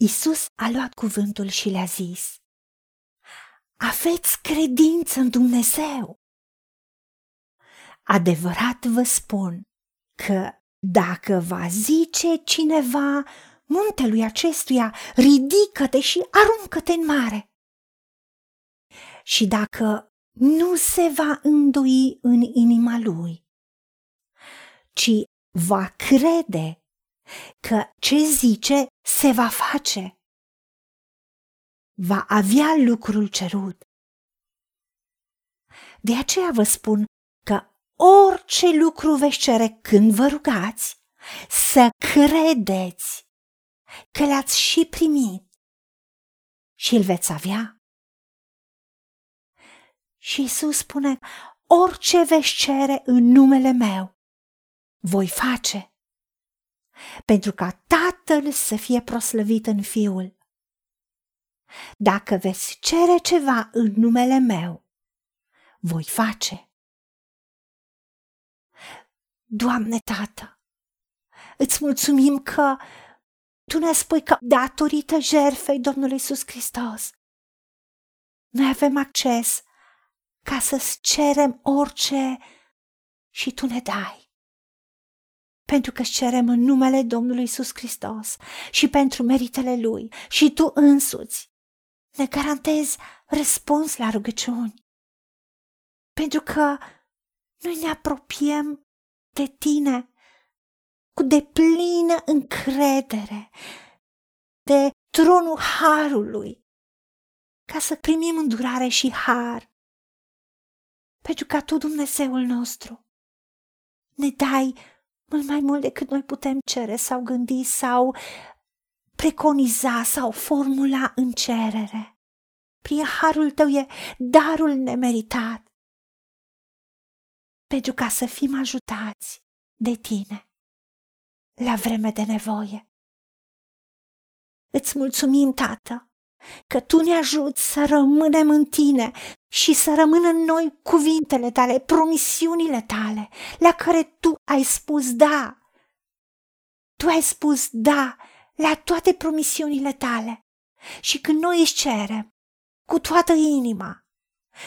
Isus a luat cuvântul și le-a zis, Aveți credință în Dumnezeu. Adevărat vă spun că dacă va zice cineva muntelui acestuia, ridică-te și aruncă-te în mare. Și dacă nu se va îndoi în inima lui, ci va crede că ce zice se va face, va avea lucrul cerut. De aceea vă spun că orice lucru veți cere când vă rugați, să credeți că l-ați și primit și îl veți avea. Și Isus spune, orice veți cere în numele meu, voi face, pentru ca Tatăl să fie proslăvit în Fiul. Dacă veți cere ceva în numele meu, voi face. Doamne Tată, îți mulțumim că tu ne spui că datorită jerfei Domnului Iisus Hristos, noi avem acces ca să-ți cerem orice și tu ne dai. Pentru că cerem în numele Domnului Isus Hristos și pentru meritele Lui și tu însuți ne garantezi răspuns la rugăciuni. Pentru că noi ne apropiem de tine cu deplină încredere de tronul harului ca să primim îndurare și har pentru ca Tu, Dumnezeul nostru, ne dai mult mai mult decât noi putem cere sau gândi sau preconiza sau formula în cerere. Prin harul Tău e darul nemeritat pentru ca să fim ajutați de Tine la vreme de nevoie. Îți mulțumim, Tată, că Tu ne ajuți să rămânem în Tine și să rămână în noi cuvintele Tale, promisiunile Tale, la care Tu ai spus da. Tu ai spus da la toate promisiunile Tale. Și când noi îți cerem, cu toată inima,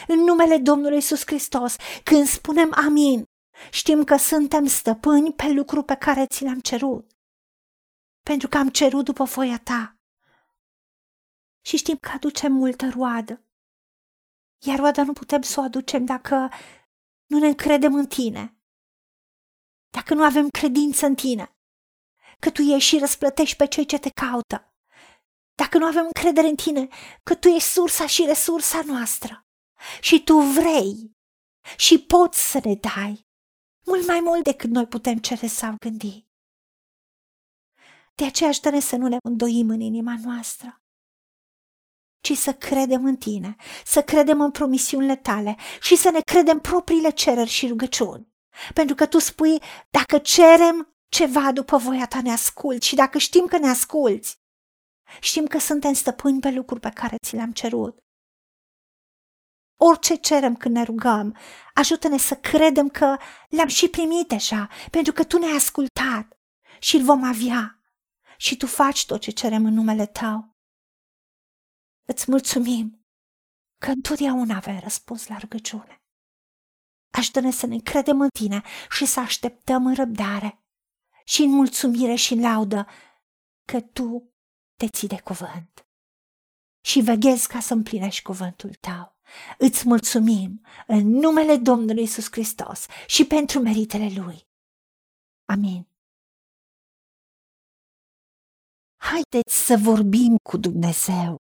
în numele Domnului Isus Hristos, când spunem amin, știm că suntem stăpâni pe lucru pe care ți l-am cerut. Pentru că am cerut după voia ta și știm că aducem multă roadă. Iar roada nu putem să o aducem dacă nu ne încredem în tine, dacă nu avem credință în tine, că tu ieși și răsplătești pe cei ce te caută, dacă nu avem încredere în tine, că tu ești sursa și resursa noastră. Și tu vrei și poți să ne dai mult mai mult decât noi putem cere sau gândi. De aceea aș să nu ne îndoim în inima noastră, ci să credem în tine, să credem în promisiunile tale și să ne credem propriile cereri și rugăciuni. Pentru că tu spui, dacă cerem ceva după voia ta, ne asculți și dacă știm că ne asculți, știm că suntem stăpâni pe lucruri pe care ți le-am cerut. Orice cerem când ne rugăm, ajută-ne să credem că le-am și primit deja, pentru că tu ne-ai ascultat și îl vom avea. Și tu faci tot ce cerem în numele tău. Îți mulțumim că întotdeauna avem răspuns la rugăciune. Ajută-ne să ne credem în tine și să așteptăm în răbdare și în mulțumire și în laudă că tu te ții de cuvânt și veghezi ca să împlinești cuvântul tău. Îți mulțumim în numele Domnului Isus Hristos și pentru meritele Lui. Amin. Haideți să vorbim cu Dumnezeu